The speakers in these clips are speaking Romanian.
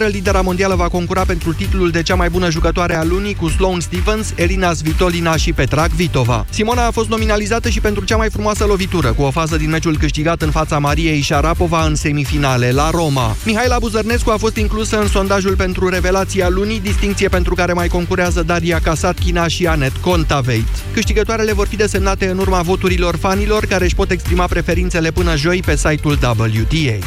Lidera mondială va concura pentru titlul de cea mai bună jucătoare a lunii cu Sloane Stevens, Elina Svitolina și Petra Vitova. Simona a fost nominalizată și pentru cea mai frumoasă lovitură, cu o fază din meciul câștigat în fața Mariei Șarapova în semifinale la Roma. Mihaela Buzărnescu a fost inclusă în sondajul pentru revelația lunii, distinție pentru care mai concurează Daria Kasatkina și Anet Kontaveit. Câștigătoarele vor fi desemnate în urma voturilor fanilor, care își pot exprima preferințele până joi pe site-ul WTA.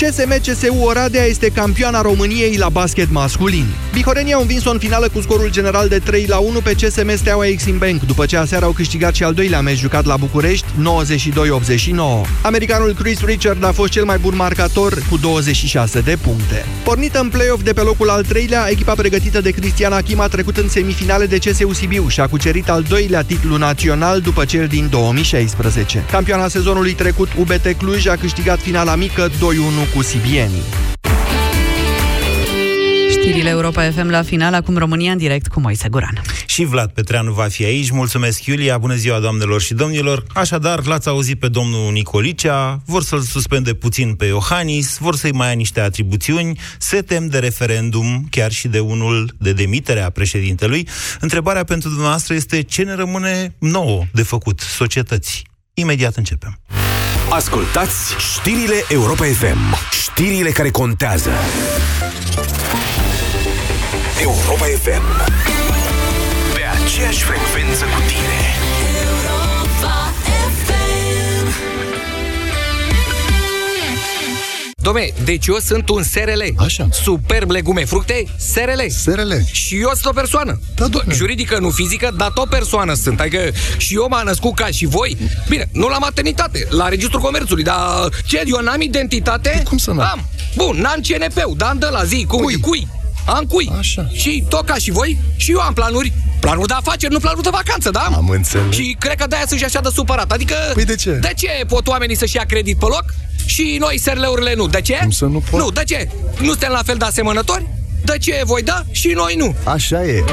CSM CSU Oradea este campioana României la basket masculin. Bihorenii au învins-o în finală cu scorul general de 3 la 1 pe CSM Steaua Exim Bank, după ce aseară au câștigat și al doilea meci jucat la București, 92-89. Americanul Chris Richard a fost cel mai bun marcator cu 26 de puncte. Pornită în play-off de pe locul al treilea, echipa pregătită de Cristian Achim a trecut în semifinale de CSU Sibiu și a cucerit al doilea titlu național după cel din 2016. Campioana sezonului trecut, UBT Cluj a câștigat finala mică 2-1 cu sibienii. Știrile Europa FM la final, acum România în direct cu Moise Guran. Și Vlad Petreanu va fi aici. Mulțumesc, Iulia. Bună ziua, doamnelor și domnilor. Așadar, l-ați auzit pe domnul Nicolicea, vor să-l suspende puțin pe Iohannis, vor să-i mai ia niște atribuțiuni, se tem de referendum, chiar și de unul de demitere a președintelui. Întrebarea pentru dumneavoastră este ce ne rămâne nouă de făcut societății. Imediat începem. Ascultați știrile Europa FM. Știrile care contează. Europa FM. Pe aceeași frecvență cu tine. Dom'le, deci eu sunt un SRL. Așa. Superb legume, fructe, SRL. SRL. Și eu sunt o persoană. Da, doamne. Juridică, nu fizică, dar tot persoană sunt. Adică și eu m-am născut ca și voi. Bine, nu la maternitate, la Registrul Comerțului, dar ce, eu n-am identitate? Păi cum să n-am? Am. Bun, n-am CNP-ul, dar am de la zi, cum, Cui? cui? Am cui. Așa. Și tot ca și voi, și eu am planuri. Planuri de afaceri, nu planuri de vacanță, da? Am înțeles. Și cred că de-aia sunt și așa de supărat. Adică... Păi de ce? De ce pot oamenii să-și ia credit pe loc și noi SRL-urile nu? De ce? Cum să nu pot? Nu, de ce? Nu suntem la fel de asemănători? De ce voi da și noi nu? Așa e.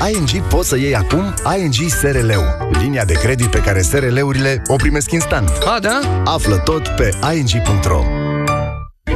La ING poți să iei acum ING SRL-ul. Linia de credit pe care SRL-urile o primesc instant. A, da? Află tot pe ing.ro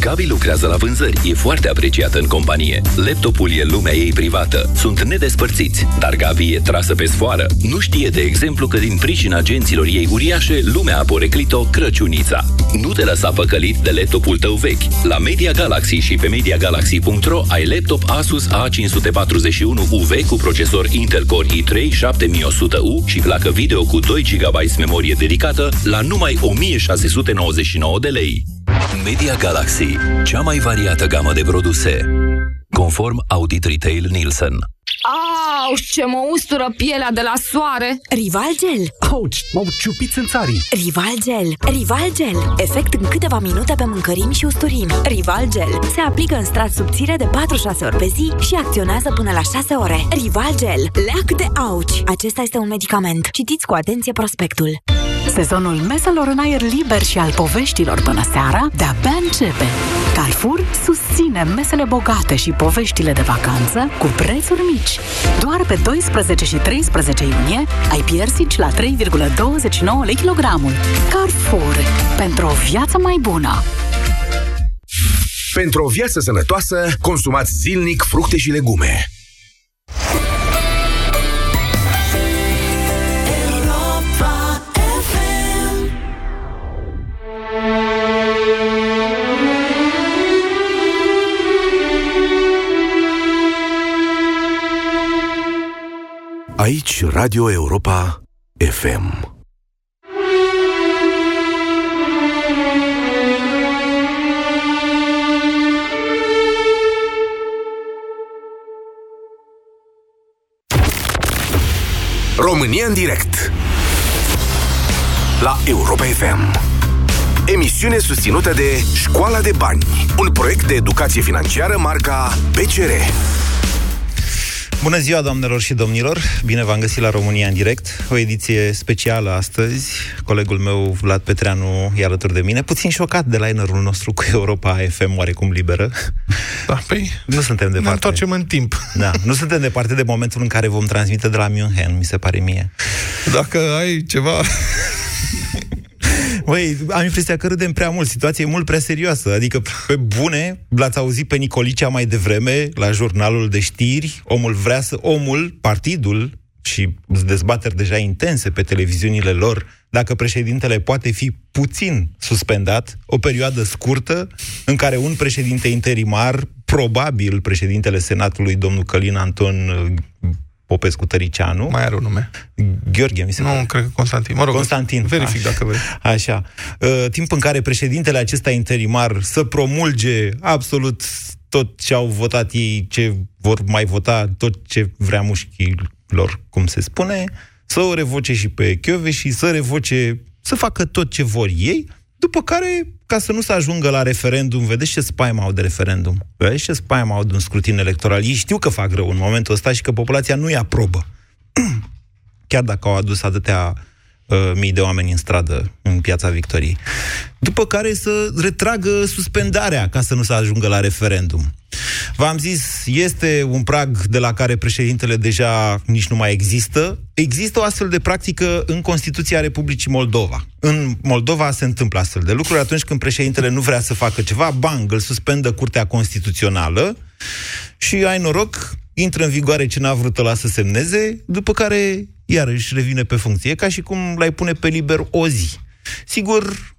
Gabi lucrează la vânzări, e foarte apreciată în companie. Laptopul e lumea ei privată, sunt nedespărțiți, dar Gabi e trasă pe sfoară. Nu știe, de exemplu, că din pricina agenților ei uriașe, lumea a poreclit-o Crăciunița. Nu te lăsa păcălit de laptopul tău vechi. La Media Galaxy și pe MediaGalaxy.ro ai laptop Asus A541 UV cu procesor Intel Core i3 7100U și placă video cu 2 GB memorie dedicată la numai 1699 de lei. Media Galaxy, cea mai variată gamă de produse. Conform Audit Retail Nielsen. Au, ce mă ustură pielea de la soare! Rival Gel. Auci, m-au ciupit în țarii. Rival Gel. Rival Gel. Efect în câteva minute pe mâncărimi și usturimi. Rival Gel. Se aplică în strat subțire de 4-6 ori pe zi și acționează până la 6 ore. Rival Gel. Leac de auci. Acesta este un medicament. Citiți cu atenție prospectul. Sezonul meselor în aer liber și al poveștilor până seara de-abia începe. Carrefour susține mesele bogate și poveștile de vacanță cu prețuri mici. Doar pe 12 și 13 iunie ai piersici la 3,29 lei kilogramul. Carrefour. Pentru o viață mai bună. Pentru o viață sănătoasă, consumați zilnic fructe și legume. Aici Radio Europa FM. România în direct. La Europa FM Emisiune susținută de Școala de Bani Un proiect de educație financiară marca PCR Bună ziua, doamnelor și domnilor! Bine v-am găsit la România în direct. O ediție specială astăzi. Colegul meu, Vlad Petreanu, e alături de mine. Puțin șocat de linerul nostru cu Europa FM oarecum liberă. Da, păi... Nu suntem departe. Ne întoarcem în timp. Da, nu suntem departe de momentul în care vom transmite de la München, mi se pare mie. Dacă ai ceva... Băi, am impresia că râdem prea mult. Situația e mult prea serioasă. Adică, pe bune, l-ați auzit pe Nicolicea mai devreme la jurnalul de știri. Omul vrea să... Omul, partidul și dezbateri deja intense pe televiziunile lor, dacă președintele poate fi puțin suspendat, o perioadă scurtă, în care un președinte interimar, probabil președintele Senatului, domnul Călin Anton Popescu Tăricianu. Mai are un nume. Gheorghe, mi se Nu, pare. cred că Constantin. Mă rog, Constantin. verific Așa. dacă vrei. Așa. Uh, timp în care președintele acesta interimar să promulge absolut tot ce au votat ei, ce vor mai vota, tot ce vrea mușchilor, cum se spune, să o revoce și pe Chiove și să revoce, să facă tot ce vor ei, după care, ca să nu se ajungă la referendum, vedeți ce spaimă au de referendum, vedeți ce spaimă au de un scrutin electoral. Ei știu că fac rău în momentul ăsta și că populația nu-i aprobă. Chiar dacă au adus atâtea uh, mii de oameni în stradă în piața Victoriei. După care să retragă suspendarea ca să nu se ajungă la referendum. V-am zis, este un prag de la care președintele deja nici nu mai există. Există o astfel de practică în Constituția Republicii Moldova. În Moldova se întâmplă astfel de lucruri atunci când președintele nu vrea să facă ceva, bang, îl suspendă Curtea Constituțională și ai noroc, intră în vigoare ce n-a vrut ăla să semneze, după care iarăși revine pe funcție, E ca și cum l-ai pune pe liber o zi. Sigur,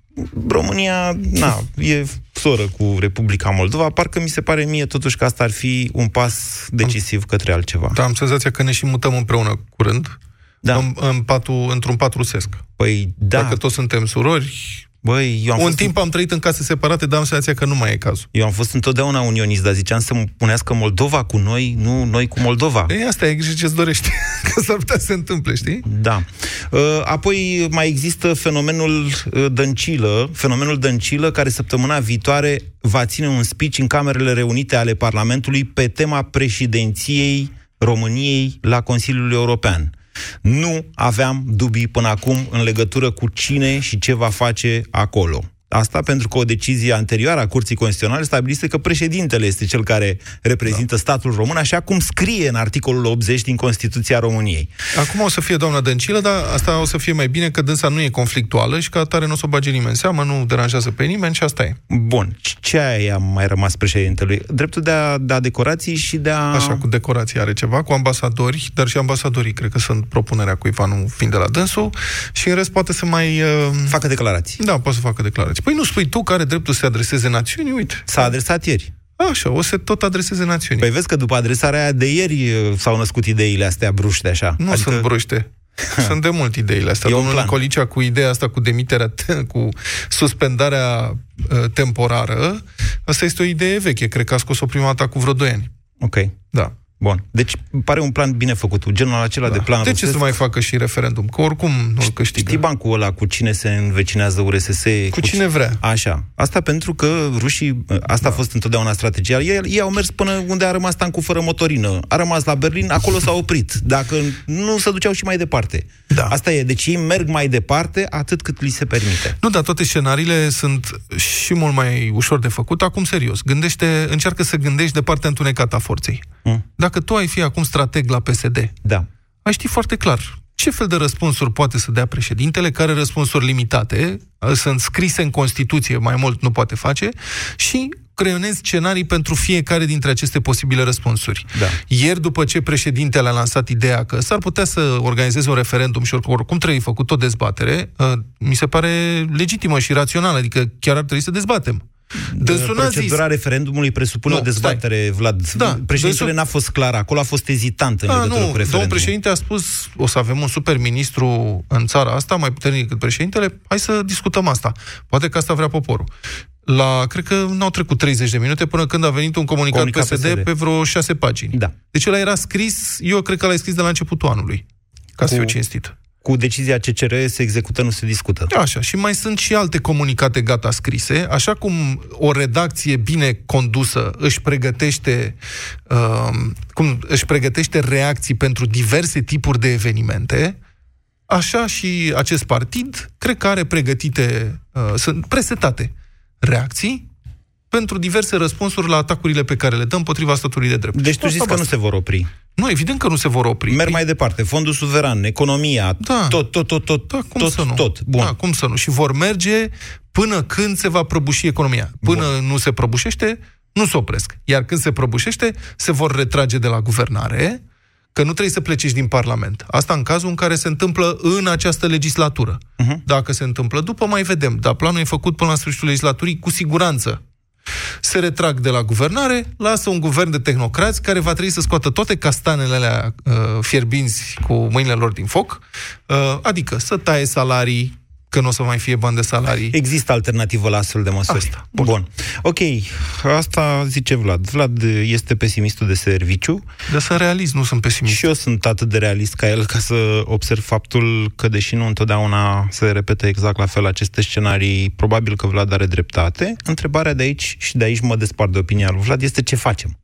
România, na, e soră cu Republica Moldova, parcă mi se pare mie totuși că asta ar fi un pas decisiv către altceva. Da, am senzația că ne și mutăm împreună curând. Da. În, în patul, într-un pat rusesc. Păi, da. Dacă toți suntem surori, Băi, eu am un fost timp am trăit în case separate, dar am senzația că nu mai e cazul. Eu am fost întotdeauna unionist, dar ziceam să punească Moldova cu noi, nu noi cu Moldova. Ei, asta e grijă ce-ți dorești, că s-ar putea să se întâmple, știi? Da. Uh, Apoi mai există fenomenul uh, Dăncilă, fenomenul Dăncilă, care săptămâna viitoare va ține un speech în Camerele Reunite ale Parlamentului pe tema președinției României la Consiliul European. Nu aveam dubii până acum în legătură cu cine și ce va face acolo. Asta pentru că o decizie anterioară a Curții Constituționale stabilise că președintele este cel care reprezintă da. statul român, așa cum scrie în articolul 80 din Constituția României. Acum o să fie doamna Dăncilă, dar asta o să fie mai bine că dânsa nu e conflictuală și că atare nu o să o bage nimeni în seamă, nu deranjează pe nimeni și asta e. Bun. Ce aia a mai rămas președintelui? Dreptul de a da decorații și de a... Așa, cu decorații are ceva, cu ambasadori, dar și ambasadorii cred că sunt propunerea cuiva, nu fiind de la dânsul, și în rest poate să mai... Uh... Facă declarații. Da, poate să facă declarații. Păi nu spui tu că are dreptul să se adreseze națiunii? Uite. S-a adresat ieri. Așa, o să tot adreseze națiunii. Păi vezi că după adresarea aia de ieri uh, s-au născut ideile astea bruște așa. Nu adică... sunt bruște. Sunt de mult ideile astea. E un Domnul plan. Nicolicea cu ideea asta cu demiterea, cu suspendarea uh, temporară, asta este o idee veche. Cred că a scos-o prima dată cu vreo 2 ani. Ok. Da. Bun. Deci pare un plan bine făcut, genul acela da. de plan De ce rusesc. să mai facă și referendum? Că oricum nu-l câștigă. Știi bancul ăla cu cine se învecinează URSS? Cu cine vrea. Așa. Asta pentru că rușii, asta da. a fost întotdeauna strategia. Ei, ei au mers până unde a rămas tancul fără motorină. A rămas la Berlin, acolo s-a oprit. Dacă nu se duceau și mai departe. Da. Asta e. Deci ei merg mai departe atât cât li se permite. Nu, dar toate scenariile sunt și mult mai ușor de făcut. Acum, serios, gândește, încearcă să gândești de partea întunecată a forței. Mm. Dacă tu ai fi acum strateg la PSD, Da. ai ști foarte clar ce fel de răspunsuri poate să dea președintele, care răspunsuri limitate, sunt scrise în Constituție, mai mult nu poate face, și creionezi scenarii pentru fiecare dintre aceste posibile răspunsuri. Da. Ieri, după ce președintele a lansat ideea că s-ar putea să organizeze un referendum și oricum trebuie făcut o dezbatere, uh, mi se pare legitimă și rațională, adică chiar ar trebui să dezbatem. Dânsul n-a zis, Procedura referendumului presupune Nu, o dezbatere, Vlad. Da, Președintele dânsul- n-a fost clar. Acolo a fost ezitant în A, legătură nu, cu referendumul. domnul președinte a spus, o să avem un super ministru în țara asta, mai puternic decât președintele, hai să discutăm asta. Poate că asta vrea poporul. La, cred că n-au trecut 30 de minute până când a venit un comunicat, Comunicat PSD, PSD. pe vreo șase pagini. Da. Deci ăla era scris, eu cred că l-a scris de la începutul anului, ca să Cu- fiu cinstit. Cu decizia CCR se execută, nu se discută. Așa, și mai sunt și alte comunicate gata scrise, așa cum o redacție bine condusă își pregătește uh, cum își pregătește reacții pentru diverse tipuri de evenimente, așa și acest partid cred că are pregătite, uh, sunt presetate reacții pentru diverse răspunsuri la atacurile pe care le dăm împotriva statului de drept. Deci tu zici că nu se vor opri. Nu, evident că nu se vor opri. Merg mai departe. Fondul suveran, economia, Da. tot, tot, tot, tot, Da, cum tot, să nu? tot. Bun. Da, cum să nu? Și vor merge până când se va prăbuși economia. Până Bun. nu se prăbușește, nu se opresc. Iar când se prăbușește, se vor retrage de la guvernare, că nu trebuie să pleci din Parlament. Asta în cazul în care se întâmplă în această legislatură. Uh-huh. Dacă se întâmplă după, mai vedem. Dar planul e făcut până la sfârșitul legislaturii, cu siguranță. Se retrag de la guvernare, lasă un guvern de tehnocrați care va trebui să scoată toate castanele alea uh, fierbinți cu mâinile lor din foc, uh, adică să taie salarii, că nu o să mai fie bani de salarii. Există alternativă la astfel de măsuri. Asta, bun. bun. Ok, asta zice Vlad. Vlad este pesimistul de serviciu. Dar sunt realist, nu sunt pesimist. Și eu sunt atât de realist ca el ca să observ faptul că, deși nu întotdeauna se repetă exact la fel aceste scenarii, probabil că Vlad are dreptate. Întrebarea de aici și de aici mă despart de opinia lui Vlad este ce facem.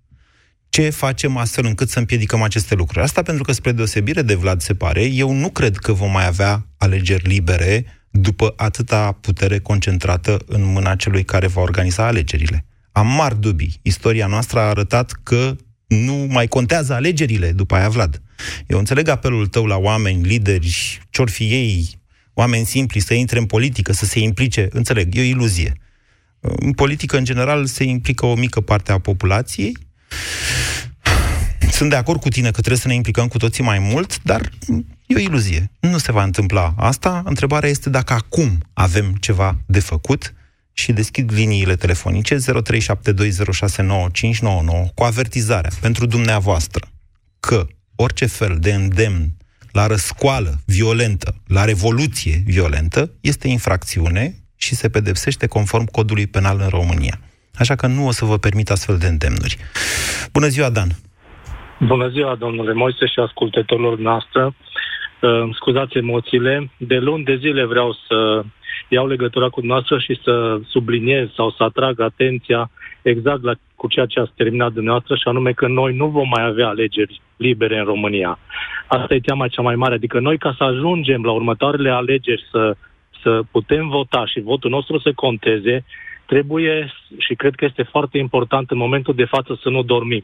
Ce facem astfel încât să împiedicăm aceste lucruri? Asta pentru că, spre deosebire de Vlad, se pare, eu nu cred că vom mai avea alegeri libere după atâta putere concentrată în mâna celui care va organiza alegerile. Am mari dubii. Istoria noastră a arătat că nu mai contează alegerile după aia, Vlad. Eu înțeleg apelul tău la oameni, lideri, ce fi ei, oameni simpli, să intre în politică, să se implice. Înțeleg, e o iluzie. În politică, în general, se implică o mică parte a populației. Sunt de acord cu tine că trebuie să ne implicăm cu toții mai mult, dar e o iluzie. Nu se va întâmpla asta. Întrebarea este dacă acum avem ceva de făcut și deschid liniile telefonice 0372069599 cu avertizarea pentru dumneavoastră că orice fel de îndemn la răscoală violentă, la revoluție violentă, este infracțiune și se pedepsește conform codului penal în România. Așa că nu o să vă permit astfel de îndemnuri. Bună ziua, Dan! Bună ziua, domnule Moise și ascultătorilor noastră. Uh, scuzați emoțiile. De luni de zile vreau să iau legătura cu dumneavoastră și să subliniez sau să atrag atenția exact la, cu ceea ce ați terminat dumneavoastră și anume că noi nu vom mai avea alegeri libere în România. Asta e teama cea mai mare. Adică noi ca să ajungem la următoarele alegeri să, să putem vota și votul nostru să conteze, trebuie și cred că este foarte important în momentul de față să nu dormim.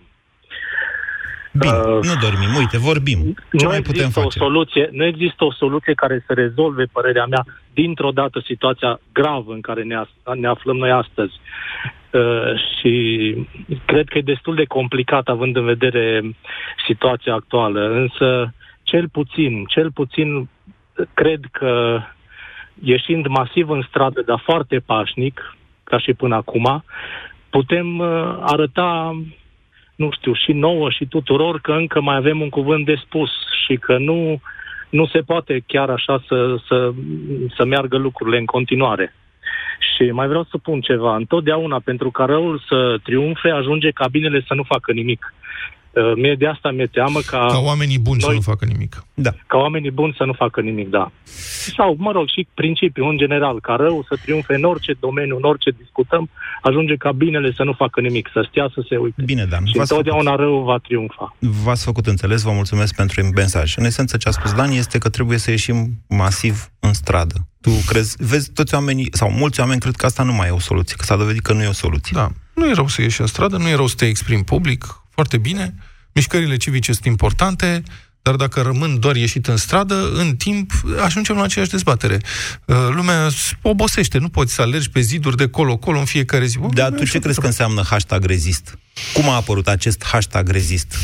Bine, uh, nu dormim, uite, vorbim. Ce nu mai putem există face? O soluție, nu există o soluție care să rezolve, părerea mea, dintr-o dată situația gravă în care ne, as- ne aflăm noi astăzi. Uh, și cred că e destul de complicat având în vedere situația actuală, însă cel puțin, cel puțin cred că ieșind masiv în stradă, dar foarte pașnic, ca și până acum, putem uh, arăta nu știu, și nouă și tuturor că încă mai avem un cuvânt de spus și că nu, nu se poate chiar așa să, să, să meargă lucrurile în continuare. Și mai vreau să pun ceva. Întotdeauna, pentru ca răul să triumfe, ajunge ca binele să nu facă nimic. Uh, Mie de asta mi-e teamă ca... Ca oamenii buni noi, să nu facă nimic. Da. Ca oamenii buni să nu facă nimic, da. Sau, mă rog, și principiul în general, ca rău să triumfe în orice domeniu, în orice discutăm, ajunge ca binele să nu facă nimic, să stea să se uite. Bine, Dan. Și v-ați întotdeauna făcut. răul va triumfa. V-ați făcut înțeles, vă mulțumesc pentru mesaj. În esență, ce a spus Dan este că trebuie să ieșim masiv în stradă. Tu crezi, vezi, toți oamenii, sau mulți oameni cred că asta nu mai e o soluție, că s-a dovedit că nu e o soluție. Da. Nu e rău să ieși în stradă, nu e rău să te exprimi public, foarte bine. Mișcările civice sunt importante, dar dacă rămân doar ieșit în stradă, în timp ajungem la aceeași dezbatere. Uh, Lumea s- obosește, nu poți să alergi pe ziduri de colo-colo în fiecare zi. Bă, Dar nu e tu ce așa crezi că treabă. înseamnă hashtag rezist? Cum a apărut acest hashtag rezist?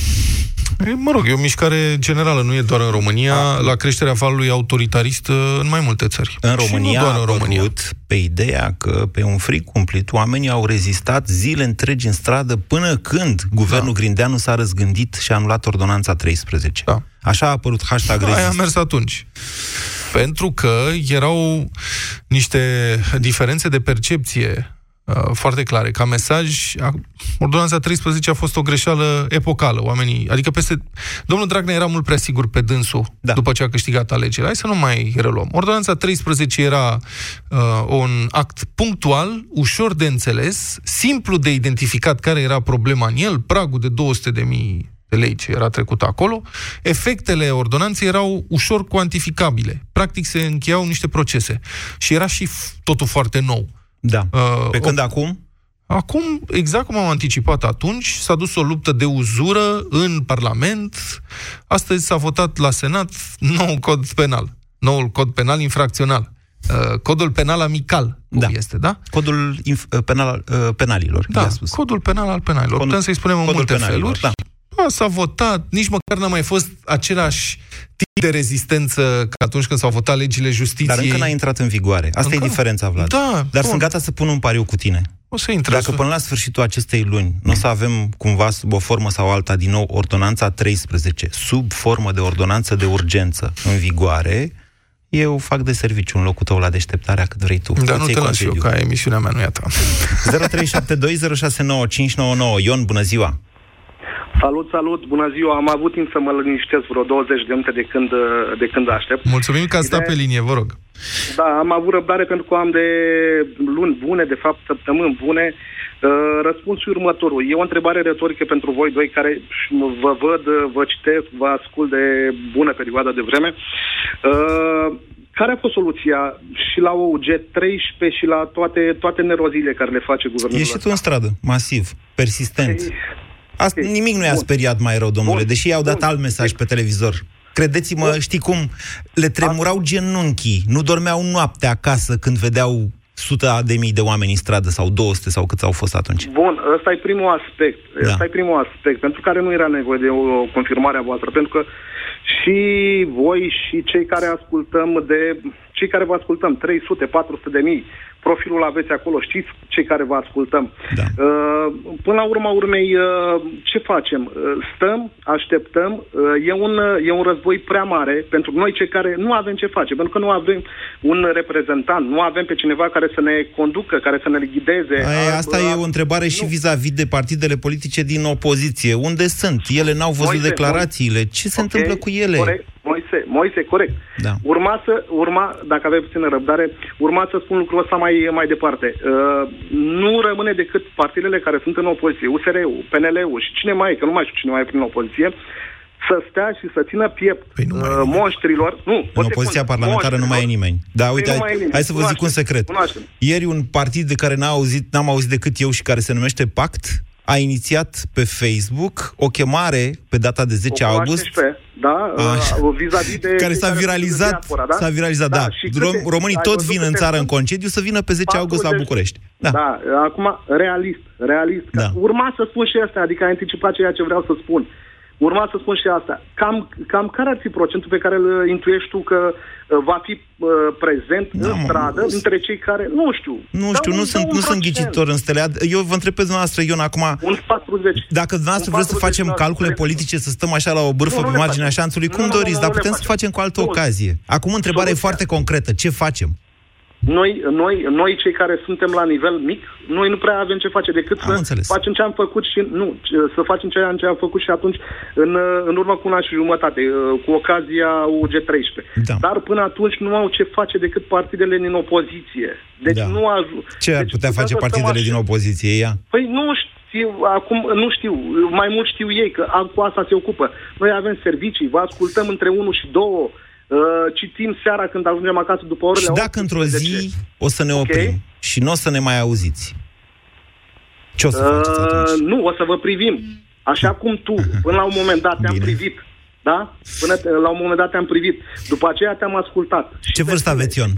E, Mă rog, e o mișcare generală, nu e doar în România, la creșterea valului autoritarist uh, în mai multe țări. În Și România nu doar a în România. apărut pe ideea că pe un frig cumplit oamenii au rezistat zile întregi în stradă până când guvernul Da. Grindeanu s-a răzgândit și a anulat ordonanța 13. Da. Așa a apărut hashtag Aia a rezist. mers atunci. Pentru că erau niște diferențe de percepție uh, foarte clare. Ca mesaj, a- ordonanța 13 a fost o greșeală epocală. Oamenii, adică peste... Domnul Dragnea era mult prea sigur pe dânsul da. după ce a câștigat alegerile. Hai să nu mai reluăm. Ordonanța 13 era uh, un act punctual, ușor de înțeles, simplu de identificat care era problema în el, pragul de 200 de mii de lei ce era trecut acolo, efectele ordonanței erau ușor cuantificabile. Practic se încheiau niște procese. Și era și f- totul foarte nou. Da. Uh, Pe când acum? Acum, exact cum am anticipat atunci, s-a dus o luptă de uzură în Parlament. Astăzi s-a votat la Senat nou cod penal. Noul cod penal infracțional. Uh, Codul penal amical, cum Da. este, da? Codul inf- penal, uh, penalilor, Da, i-a spus. codul penal al penalilor. Codul- Putem să-i spunem în codul multe penalilor, feluri. da. Da, s-a votat, nici măcar n-a mai fost același tip de rezistență ca atunci când s-au votat legile justiției. Dar încă n-a intrat în vigoare. Asta Încă? e diferența, Vlad. Da, Dar bun. sunt gata să pun un pariu cu tine. O să intre. Dacă până la sfârșitul acestei luni nu o să avem cumva sub o formă sau alta din nou ordonanța 13, sub formă de ordonanță de urgență în vigoare, eu fac de serviciu în locul tău la deșteptarea cât vrei tu. Dar nu Îți te iei las eu, concediu. ca emisiunea mea, nu e a ta. 0372069599. Ion, bună ziua! Salut, salut, bună ziua. Am avut timp să mă liniștesc vreo 20 de minute de când, de când aștept. Mulțumim că ați stat pe linie, vă rog. Da, am avut răbdare pentru că am de luni bune, de fapt săptămâni bune. Uh, Răspunsul următorul. E o întrebare retorică pentru voi doi care vă văd, vă citesc, vă ascult de bună perioadă de vreme. Uh, Care a fost soluția și la OUG 13 și la toate, toate nerozile care le face guvernul? Ieși tu în stradă, masiv, persistent. Asta, nimic nu i-a speriat mai rău, domnule, deși i-au dat alt mesaj pe televizor. Credeți-mă, știi cum? Le tremurau genunchii, nu dormeau noaptea acasă când vedeau suta de mii de oameni în stradă sau 200 sau câți au fost atunci. Bun, ăsta e primul aspect. Da. Ăsta e primul aspect, pentru care nu era nevoie de o confirmare a voastră, pentru că și voi și cei care ascultăm de cei care vă ascultăm, 300, 400 de mii, profilul aveți acolo, știți cei care vă ascultăm. Da. Uh, până la urma urmei, uh, ce facem? Uh, stăm, așteptăm, uh, e, un, uh, e un război prea mare pentru noi cei care nu avem ce face, pentru că nu avem un reprezentant, nu avem pe cineva care să ne conducă, care să ne ghideze. Aia, asta e o întrebare și vis-a-vis de partidele politice din opoziție. Unde sunt? Ele n-au văzut Moise, declarațiile. Ce se Ok, întâmplă cu ele? Corect, Moise, Moise, corect. Da. Urma să, urma, dacă aveți puțină răbdare, urma să spun lucrul ăsta mai, mai departe. Uh, nu rămâne decât partidele care sunt în opoziție, USR-ul, PNL-ul și cine mai e, că nu mai știu cine mai e prin opoziție, să stea și să țină piept Păi uh, monștrilor. Nu, În opoziția parlamentară nu mai e nimeni. Da, Păi uite, nu hai, mai e nimeni. hai să vă zic un Cunoaștem, secret. cunoaștem. Ieri un partid de care n-am auzit, n-am auzit decât eu și care se numește Pact a inițiat pe Facebook o chemare pe data de 10 O cunoaștem august și pe, da, Așa. uh, vis-a-vis de... care cei s-a sunt în viralizat, diaspora, da? s-a viralizat, da. și Rom- câte- Românii ai tot văzut vin în câte țară în sunt? concediu să vină pe 10 august la 40. București. Da. da. Acum, realist, realist. Da. Urma să spun și asta, adică ai anticipat ceea ce vreau să spun. Urma să spun și asta. Cam, cam care ar fi procentul pe care îl intuiești tu că uh, va fi uh, prezent da, în stradă între cei care, nu știu... Nu da știu, un- nu da sunt, un nu sunt procent. ghicitor în stele. Eu vă întreb pe dumneavoastră, Ion, acum... Un 40. Dacă dumneavoastră Un vreți să 40 facem la calcule sută. politice, să stăm așa la o bârfă Nu, nu pe le marginea facem. șanțului, Nu, cum nu, nu, doriți, nu, dar nu le putem să facem. facem cu altă Nu. ocazie. Acum, întrebarea e Soluția. foarte concretă. Ce facem? Noi, noi, noi, cei care suntem la nivel mic, noi nu prea avem ce face decât Am să înțeles. facem ce am făcut și nu, ce- să facem ceea ce am făcut și atunci în, în urmă cu un an și jumătate, uh, cu ocazia UG13. Da. Dar până atunci nu au ce face decât partidele din opoziție. Deci Da. nu aju- Ce ar deci putea putem face să stăm partidele așa. din opoziție? Ea? Păi nu știu, acum nu știu, mai mult știu ei că am- cu asta se ocupă. Noi avem servicii, vă ascultăm între 1 și 2, uh, citim seara când ajungem acasă după orele Și dacă într-o 18. zi o să ne Ok. oprim și nu o să ne mai auziți, ce o să faceți atunci? Uh, nu, o să vă privim. Așa cum tu, până la un moment dat te-am privit. Da? Până te- la un moment dat te-am privit. După aceea te-am ascultat. Ce vârstă aveți, Ion?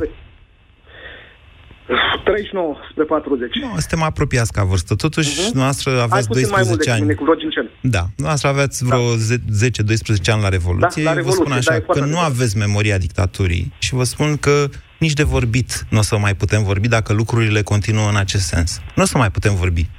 39 spre 40. Nu, suntem apropiați ca vârstă. Totuși, Mhm. noastră Hai aveți puțin mai mult 12 decât mine, ani. cu vreo 5 ani. Da, noastră aveți vreo 10-12 ani la Revoluție. Da, la Eu vă spun Revoluție, da, așa e foarte că nu adevărat. aveți memoria dictaturii și vă spun că nici de vorbit nu o să mai putem vorbi dacă lucrurile continuă în acest sens. Nu o să mai putem vorbi.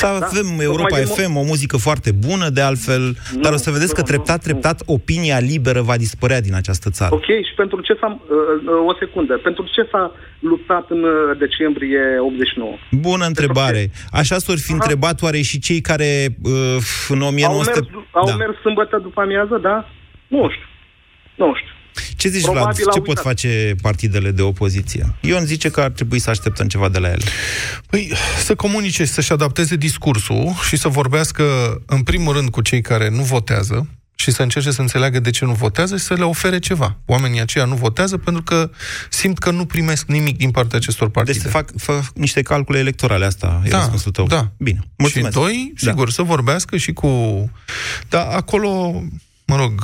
Să avem da, Europa FM, o muzică foarte bună, de altfel, nu, dar o să vedeți nu, că treptat, nu, treptat, nu. opinia liberă va dispărea din această țară. Ok, și pentru ce s-a... Uh, uh, o secundă. Pentru ce s-a luptat în uh, decembrie 89? Bună întrebare. Așa s-or fi Aha. întrebat oare și cei care uh, în 1900... Au mers, au da. mers sâmbătă după amiază, da? Nu știu. Nu știu. Ce zici, Probabil Vlad? Ce pot face partidele de opoziție? Ion zice că ar trebui să așteptăm ceva de la ele. Păi, să comunice, să-și adapteze discursul și să vorbească, în primul rând, cu cei care nu votează, și să încerce să înțeleagă de ce nu votează și să le ofere ceva. Oamenii aceia nu votează pentru că simt că nu primesc nimic din partea acestor partide. Deci fac, fac niște calcule electorale, asta da, e răspunsul tău. Da. Bine, mulțumesc. Și doi, da. sigur, să vorbească și cu... Dar acolo, mă rog,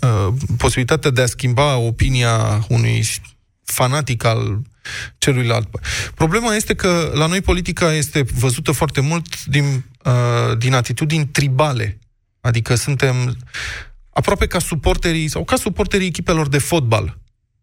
Uh, posibilitatea de a schimba opinia unui fanatic al celuilalt. Problema este că la noi politica este văzută foarte mult din, uh, din atitudini tribale. Adică suntem aproape ca suporterii sau ca suporterii echipelor de fotbal.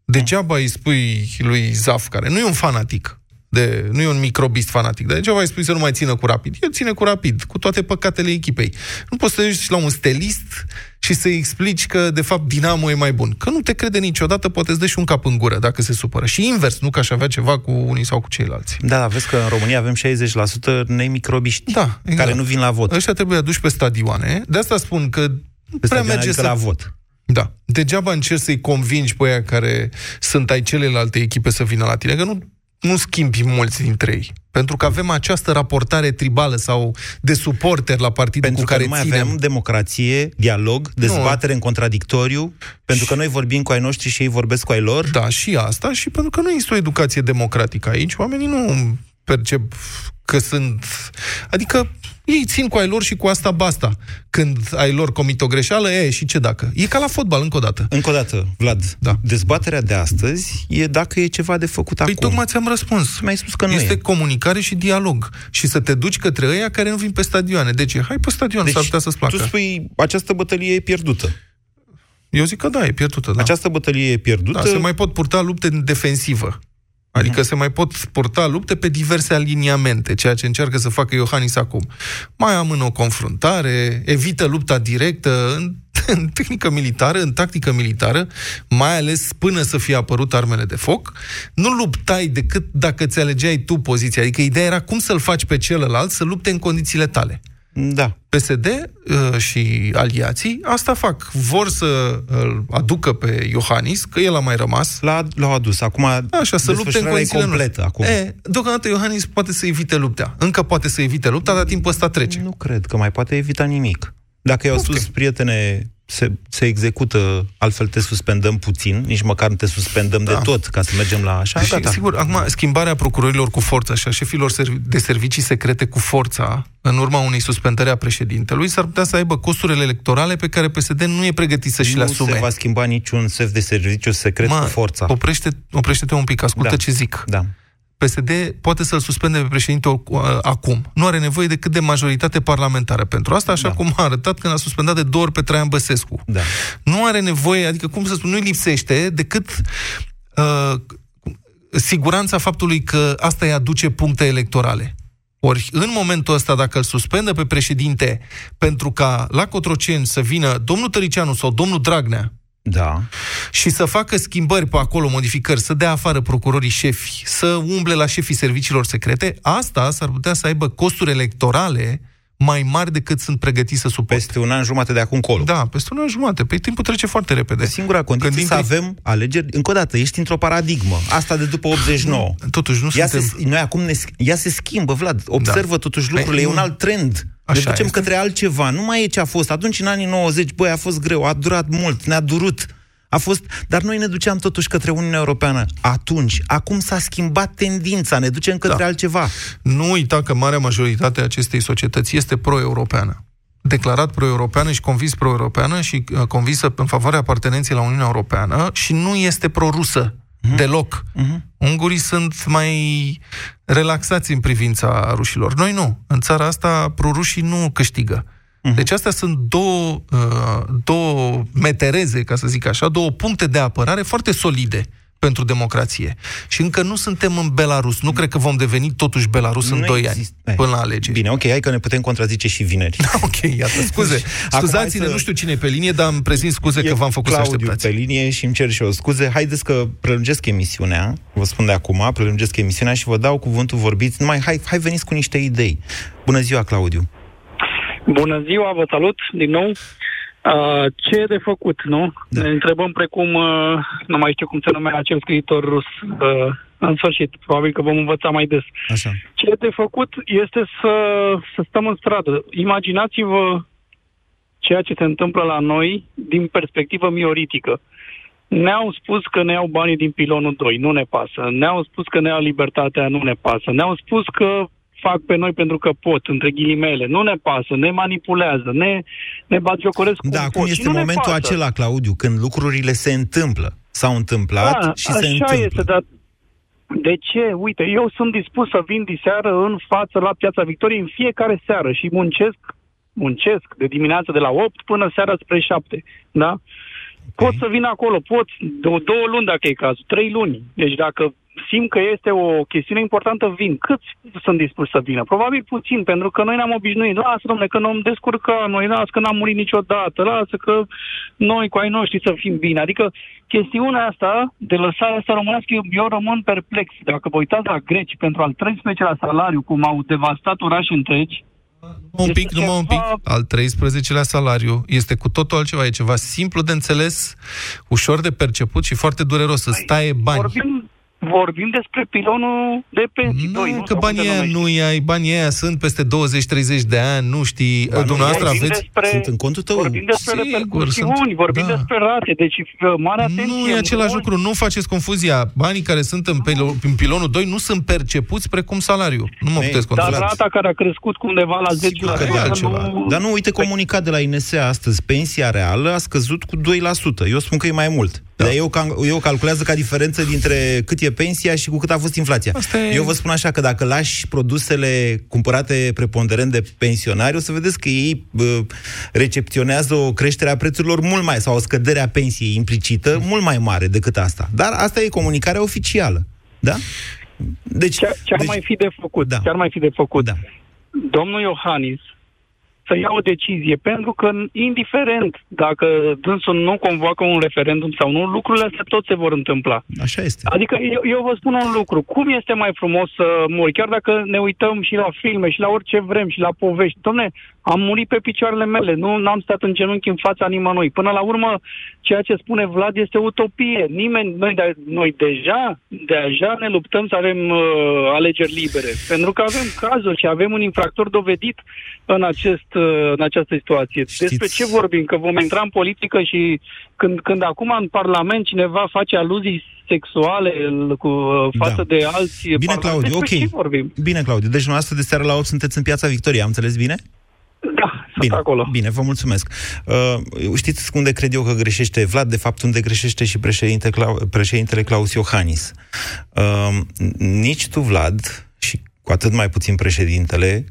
Degeaba îi spui lui Zaf, care nu e un fanatic, de, nu e un microbist fanatic, dar degeaba îi spui să nu mai țină cu rapid. El ține cu rapid, cu toate păcatele echipei. Nu poți să te la un stelist și să-i explici că, de fapt, Dinamo e mai bun. Că nu te crede niciodată, poate îți dă și un cap în gură dacă se supără. Și invers, nu că aș avea ceva cu unii sau cu ceilalți. Da, vezi că în România avem 60% nemicrobiști da, exact. care nu vin la vot. Ăștia trebuie aduși pe stadioane. De asta spun că pe prea merge adică să... la vot. Da. Degeaba încerci să-i convingi pe aia care sunt ai celelalte echipe să vină la tine, că nu nu schimbi mulți dintre ei. Pentru că avem această raportare tribală sau de suporter la partidul pentru cu care nu mai ținem. avem democrație, dialog, dezbatere nu. în contradictoriu, pentru că noi vorbim cu ai noștri și ei vorbesc cu ai lor. Da, și asta, și pentru că nu există o educație democratică aici. Oamenii nu percep că sunt... Adică ei țin cu ai lor și cu asta basta. Când ai lor comit o greșeală, e, și ce dacă? E ca la fotbal, încă o dată. Încă o dată, Vlad. Da. Dezbaterea de astăzi e dacă e ceva de făcut păi acum. Păi tocmai ți-am răspuns. Mi-ai spus că nu Este e. comunicare și dialog. Și să te duci către ăia care nu vin pe stadioane. Deci, hai pe stadion, deci, s-ar putea să-ți placă. tu spui, această bătălie e pierdută. Eu zic că da, e pierdută, da. Această bătălie e pierdută. Da, se mai pot purta lupte în defensivă. Adică se mai pot purta lupte pe diverse aliniamente, ceea ce încearcă să facă Iohannis acum. Mai amână o confruntare, evită lupta directă în, în tehnică militară, în tactică militară, mai ales până să fie apărut armele de foc. Nu luptai decât dacă ți alegeai tu poziția. Adică ideea era cum să-l faci pe celălalt să lupte în condițiile tale. Da. PSD uh, și aliații asta fac. Vor să îl aducă pe Iohannis, că el a mai rămas. L-a, l-au adus. Acum Așa, să lupte în condițiile completă. Acum. E, deocamdată Iohannis poate să evite lupta. Încă poate să evite lupta, dar timpul ăsta trece. Nu cred că mai poate evita nimic. Dacă i-au spus, prietene, se, se execută, altfel te suspendăm puțin, nici măcar nu te suspendăm da. de tot ca să mergem la așa. Și, gata. sigur, acum, schimbarea procurorilor cu forța și a șefilor de servicii secrete cu forța, în urma unei suspendări a președintelui, s-ar putea să aibă costurile electorale pe care PSD nu e pregătit să și le asume. Nu se va schimba niciun șef de serviciu secret Ma, cu forța. Oprește, oprește-te un pic, ascultă da. ce zic. Da. PSD poate să-l suspende pe președinte uh, acum. Nu are nevoie decât de majoritate parlamentară pentru asta, așa da. cum a arătat când a suspendat de două ori pe Traian Băsescu. Da. Nu are nevoie, adică cum să spun, nu-i lipsește decât uh, siguranța faptului că asta îi aduce puncte electorale. Ori, în momentul ăsta, dacă îl suspendă pe președinte pentru ca la Cotroceni să vină domnul Tăricianu sau domnul Dragnea, da. Și să facă schimbări pe acolo, modificări, să dea afară procurorii șefi, să umble la șefii serviciilor secrete, asta s-ar putea să aibă costuri electorale mai mari decât sunt pregătiți să suporte. Peste un an jumate de acum încolo. Da, peste un an jumate. Păi timpul trece foarte repede. Singura condiție Când să avem alegeri... Încă o dată, ești într-o paradigmă. Asta de după 89. Nu, totuși nu ea suntem... Se, noi acum ne, ea se schimbă, Vlad. Observă da. totuși lucrurile. Păi, e un alt trend. Așa ne ducem este. către altceva. Nu mai e ce a fost. Atunci, în anii 90, băi, a fost greu, a durat mult, ne-a durut. A fost, dar noi ne duceam totuși către Uniunea Europeană. Atunci, acum s-a schimbat tendința, ne ducem către da. altceva. Nu uita că marea majoritate a acestei societăți este pro-europeană. Declarat pro-europeană și convins pro-europeană și uh, convinsă în favoarea apartenenței la Uniunea Europeană și nu este pro-rusă. Mm-hmm. Deloc. Mm-hmm. Ungurii sunt mai relaxați în privința rușilor. Noi nu. În țara asta, prorușii nu câștigă. Uh-huh. Deci astea sunt două, uh, două metereze, ca să zic așa, două puncte de apărare foarte solide pentru democrație. Și încă nu suntem în Belarus. Nu cred că vom deveni totuși Belarus în Nu 2 exist- ani, până la alegeri. Bine, ok, hai că ne putem contrazice și vineri. ok, iată, scuze. Acum Scuzați-ne, hai să- nu știu cine e pe linie, dar îmi prezint scuze că v-am făcut să Claudiu așteptați. pe linie și îmi cer și eu scuze. Haideți că prelungesc emisiunea, vă spun de acum, prelungesc emisiunea și vă dau cuvântul, vorbiți. Numai, hai, hai veniți cu niște idei. Bună ziua, Claudiu. Bună ziua, vă salut din nou. Uh, ce e de făcut, nu? Da. Ne întrebăm precum, uh, nu mai știu cum se numea acel scriitor rus, uh, în sfârșit, probabil că vom învăța mai des. Așa. Ce e de făcut este să, să stăm în stradă. Imaginați-vă ceea ce se întâmplă la noi din perspectivă mioritică. Ne-au spus că ne iau banii din pilonul 2, nu ne pasă. Ne-au spus că ne iau libertatea, nu ne pasă. Ne-au spus că fac pe noi pentru că pot, între ghilimele. Nu ne pasă, ne manipulează, ne, ne batjocoresc cum Da, acum pot. și este nu ne momentul pasă. acela, Claudiu, când lucrurile se întâmplă. S-au întâmplat Da, și se așa întâmplă. este, dar de ce? Uite, eu sunt dispus să vin diseară în față la Piața Victoriei în fiecare seară și muncesc, muncesc de dimineață de la 8 până seara spre 7, da? Pot să vin acolo, pot, două, două luni dacă e cazul, trei luni. Deci dacă simt că este o chestiune importantă, vin. Câți sunt dispuși să vină? Probabil puțin, pentru că noi ne-am obișnuit. Lasă, domnule, că nu am descurcat noi, lasă că n-am murit niciodată, lasă că noi cu ai noștri să fim bine. Adică chestiunea asta de lăsarea asta românească, eu, eu rămân perplex. Dacă vă uitați la greci pentru al 13-lea salariu, cum au devastat orașe întregi, Un pic, numai un pic. Al 13-lea salariu este cu totul altceva. E ceva simplu de înțeles, ușor de perceput și foarte dureros. Îți taie bani. vorbim, vorbim despre pilonul de pensii. Nu, doi, că Sau cum banii se aia numește? nu ai, banii aia sunt peste 20-30 de ani, nu știi, dumneavoastră vorbim aveți... despre, Sunt în contul tău. Vorbim despre Sigur, repercusiuni, sunt- vorbim da. despre rate, deci uh, mare atenție. Nu e același mulți- lucru, nu faceți confuzia. Banii care sunt în, pilo- în pilonul 2 nu sunt percepuți precum salariu. Nu mă Ei, puteți Dar controla. rata care a crescut cu undeva la 10 Sigur că e altceva. nu... Dar nu, uite comunicat de la INSA astăzi. Pensia reală a scăzut cu 2%. Eu spun că e mai mult. Da. Dar eu, cal- eu calculează ca diferență dintre cât e pensia și cu cât a fost inflația. Asta e- Eu vă spun așa că dacă lași produsele cumpărate preponderent de pensionari, o să vedeți că ei bă, recepționează o creștere a prețurilor mult mai, sau o scădere a pensiei implicită mult mai mare decât asta. Dar asta e comunicarea oficială. Da? Deci, Ce, ce ar deci mai fi de făcut? Da. Ce ar mai fi de făcut? Da. Domnul Iohannis să ia o decizie, pentru că indiferent dacă dânsul nu convoacă un referendum sau nu, lucrurile astea tot se vor întâmpla. Așa este. Adică eu, eu vă spun un lucru, cum este mai frumos să mori, chiar dacă ne uităm și la filme și la orice vrem și la povești. Domne, am murit pe picioarele mele, nu am stat în genunchi în fața nimănui. Până la urmă, ceea ce spune Vlad este utopie. Nimeni, noi, de, noi deja, deja ne luptăm să avem uh, alegeri libere. Pentru că avem cazuri și avem un infractor dovedit în, acest, uh, în această situație. Știți- Despre ce vorbim? Că vom intra în politică și când, când acum în Parlament cineva face aluzii sexuale l- cu, uh, față Da. de alți Bine, parlamentari, Claudiu, despre ok. ce vorbim? Bine, Claudiu. Deci, dumneavoastră de seară la 8 sunteți în Piața Victoriei, am înțeles bine? Da, sunt Bine, acolo. bine, vă mulțumesc. Uh, știți unde cred eu că greșește Vlad? De fapt, unde greșește și președinte Clau- președintele Claus Iohannis. Uh, nici tu, Vlad, și cu atât mai puțin președintele,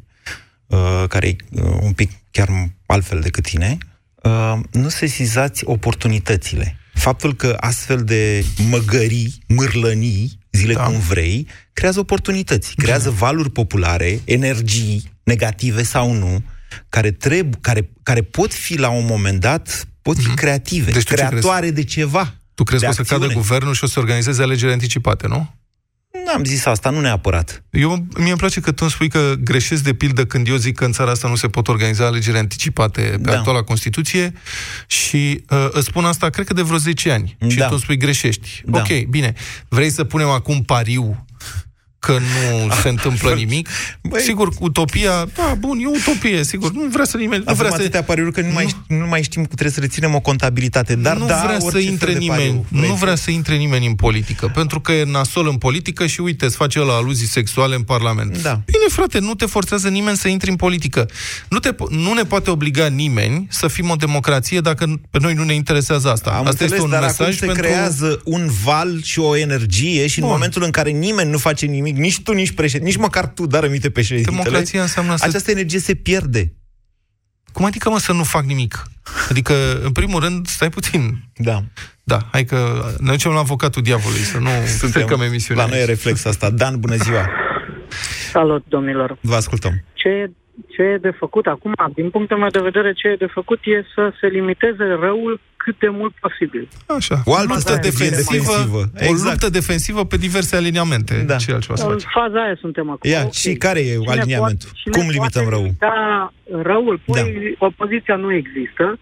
uh, care e uh, un pic chiar altfel decât tine, uh, nu sesizați oportunitățile. Faptul că astfel de măgării, mârlănii, zile da. cum vrei, creează oportunități, creează valuri populare, energii, negative sau nu, care, treb, care, care pot fi la un moment dat, pot fi creative, Deci tu ce creatoare de ceva. Tu crezi de că o să cadă acțiune. guvernul și o să organizeze alegeri anticipate, nu? N-am zis asta, nu neapărat. Eu, mie îmi place că tu îmi spui că greșesc de pildă când eu zic că în țara asta nu se pot organiza alegeri anticipate pe Da. actuala Constituție și uh, îți spun asta, cred că de vreo 10 ani. Și Da. tu îmi spui greșești. Da. Ok, bine. Vrei să punem acum pariu că nu se întâmplă nimic? Băi- Sigur, utopia, da, bun, e utopie, sigur. Nu vrea să nimeni... Nu Avem vrea să, atâtea pariuri că nu, mai, știm- nu mai știm că trebuie să reținem o contabilitate. Dar nu da, vrea să orice intre fel de nimeni, pariu nu vrei. vrea să intre nimeni în politică, pentru că e nasol în politică și uite, îți face la aluzii sexuale în Parlament. Da. Bine, frate, nu te forțează nimeni să intri în politică. Nu, te, po- nu ne poate obliga nimeni să fim o democrație dacă pe noi nu ne interesează asta. Am asta înțeles, este un dar mesaj acum se pentru... creează un val și o energie și Bun. în momentul în care nimeni nu face nimic, nici tu, nici președinte, nici măcar tu, dar aminte președintele, Democrația înseamnă să- această energie se pierde. Cum adică, mă, să nu fac nimic? Adică, în primul rând, stai puțin. Da. Da, hai că ne ducem la avocatul diavolului, să nu stricăm emisiunea. La noi e reflex asta. Dan, bună ziua! Salut, domnilor! Vă ascultăm. Ce, ce e de făcut acum, din punctul meu de vedere, ce e de făcut e să se limiteze răul cât de mult posibil. Așa. O altă luptă defensivă, defensivă. o Exact. luptă defensivă pe diverse aliniamente. Da. Ce altceva să În faci? faza aia suntem acum. Ia, Ok. și care e Cine aliniamentul? poate- cine Cum limităm poate răul? limita răul, păi opoziția nu există,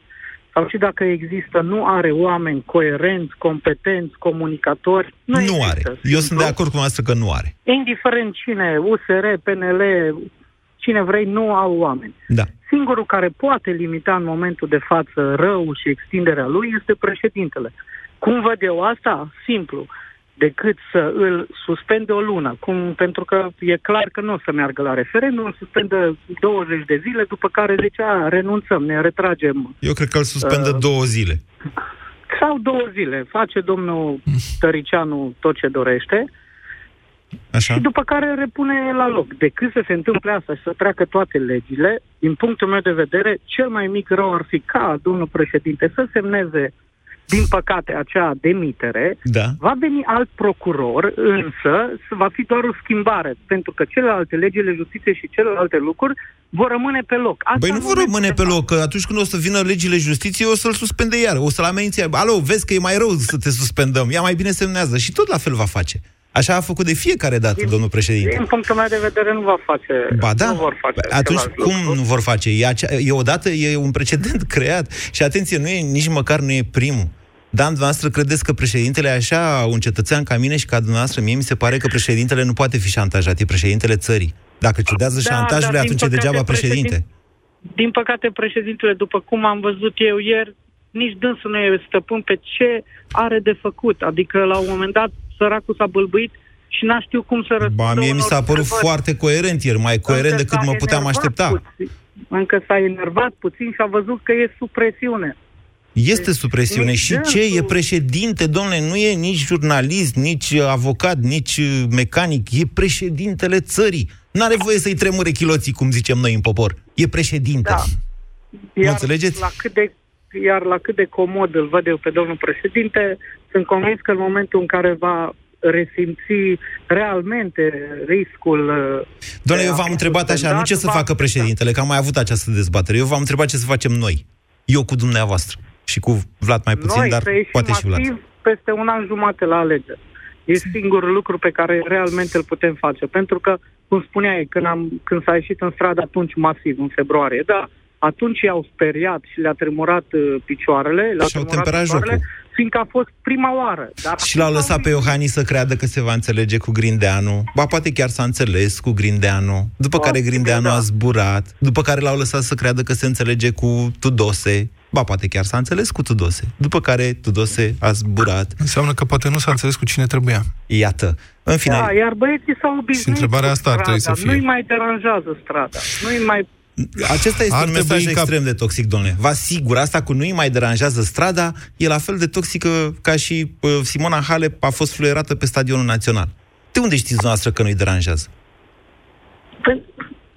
sau și dacă există, nu are oameni coerenți, competenți, comunicatori. Nu, Nu există, are. Eu sunt de acord cu noastră că nu are. Indiferent cine, USR, PNL, cine vrei, nu au oameni. Da. Singurul care poate limita în momentul de față răul și extinderea lui este președintele. Cum văd eu asta? Simplu. Decât să îl suspende o lună. Cum, pentru că e clar că nu o să meargă la referendum, îl suspendă 20 de zile, după care zice, a, renunțăm, ne retragem. Eu cred că îl suspendă Uh, două zile. Sau două zile. Face domnul Tăricianu tot ce dorește Așa? și după care repune la loc. Decât să se întâmple asta și să treacă toate legile, din punctul meu de vedere, cel mai mic rău ar fi ca domnul președinte să semneze, din păcate, acea demitere, Da. va veni alt procuror, însă va fi doar o schimbare, pentru că celelalte legile justiție și celelalte lucruri vor rămâne pe loc. Asta Băi, nu în vor momentul rămâne de pe față. loc, că atunci când o să vină legile justiției, o să-l suspende iar, o să-l amenințe. Alo, vezi că e mai rău să te suspendăm, ia mai bine semnează. Și tot la fel va face. Așa a făcut de fiecare dată, domnul președinte. Din punctul meu de vedere nu va face. Ba da, nu vor face atunci același cum lucru. nu vor face? E, acea, e odată, e un precedent creat. Și atenție, nu e, nici măcar nu e primul. Dan, dumneavoastră credeți că președintele e așa, un cetățean ca mine și ca dumneavoastră? Mie mi se pare că președintele nu poate fi șantajat, e președintele țării. Dacă cedează Da, șantajului, dar din atunci e păcate degeaba președinte. președin- Din păcate, președintele, după cum am văzut eu ieri, nici dânsul nu e stăpân pe ce are de făcut. Adică, la un moment dat, săracul s-a bâlbâit și n-a știut cum să răspundă Ba, mie mi unor s-a părut întrebări. foarte coerent ieri, mai coerent Încă decât s-a mă puteam enervat aștepta. Puțin, încă s-a enervat puțin și a văzut că e sub presiune. Este sub presiune. nici Și dânsul- ce? E președinte, domnule, nu e nici jurnalist, nici avocat, nici uh, mecanic. E președintele țării. N-are voie să-i tremure chiloții, cum zicem noi în popor. E președinte. Da. Mă înțelegeți? La cât de, iar la cât de comod îl văd eu pe domnul președinte, sunt convins că în momentul în care va resimți realmente riscul... uh, Doamne, de eu a v-am fi întrebat așa, nu ce să suspendat, facă președintele, că am mai avut această dezbatere. Eu v-am întrebat ce să facem noi. Eu cu dumneavoastră. Și cu Vlad mai puțin, Noi dar să ieșim poate și Vlad. masiv peste un an jumate la alegeri. E singurul lucru pe care realmente îl putem face. Pentru că, cum spuneai, când, am, când s-a ieșit în stradă atunci masiv, în februarie, da, atunci i-au speriat și le-a tremurat uh, picioarele, le-a Și-au tremurat temperat picioarele, jocul. Fiindcă a fost prima oară. Dar Și l-au lăsat pe Iohannis să creadă că se va înțelege cu Grindeanu. Ba, poate chiar s-a înțeles cu Grindeanu. După care Posibil, Grindeanu da. a zburat. După care l-au lăsat să creadă că se înțelege cu Tudose. Ba, poate chiar s-a înțeles cu Tudose. După care Tudose a zburat. Înseamnă că poate nu s-a înțeles cu cine trebuia. Iată. În fine, Da, iar băieții s-au obișnuit Și întrebarea cu asta ar trebui strada. să fie. Nu-i mai deranjează strada. Nu-i mai... acesta este Ar un trebui mesaj ca- extrem de toxic, domnule. Vă asigur, asta cu nu-i mai deranjează strada e la fel de toxică ca și uh, Simona Halep a fost fluierată pe stadionul național. De unde știți dumneavoastră că nu-i deranjează? Păi,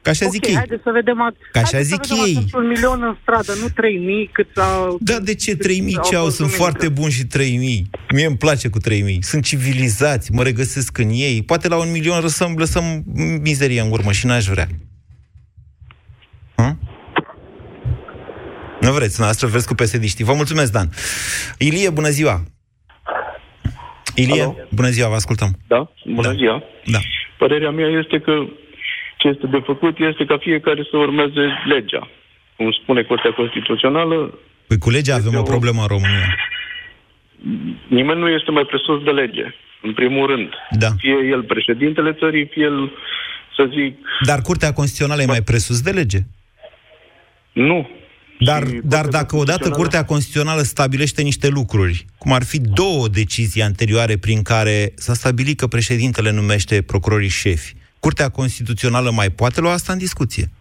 Ca așa ok, zic ei. haideți să vedem... a- Ca așa haideți să zic vedem ei. atunci un milion în stradă, nu 3000 cât s-a... Da, de ce 3000 au ce au? fost Sunt duminică. foarte buni și 3000. Mie îmi place cu 3000. Sunt civilizați, mă regăsesc în ei. Poate la un milion lăsăm, lăsăm mizerie în urmă și n-aș vrea. Hă? Nu vreți, noastră vreți cu psd Vă mulțumesc, Dan. Ilie, bună ziua! Ilie, Alo? bună ziua, vă ascultăm. Da? Bună Da. ziua. Da. Părerea mea este că ce este de făcut este ca fiecare să urmeze legea. Cum spune Curtea Constituțională, Păi cu legea avem o problemă în România. nimeni nu este mai presus de lege, în primul rând. Da. Fie el președintele țării, fie el, să zic, Dar Curtea Constituțională e mai presus de lege. Nu. Dar, Și dar Curtea dacă odată Constituțională- Curtea Constituțională stabilește niște lucruri, cum ar fi două decizii anterioare prin care s-a stabilit că președintele numește procurorii șefi, Curtea Constituțională mai poate lua asta în discuție?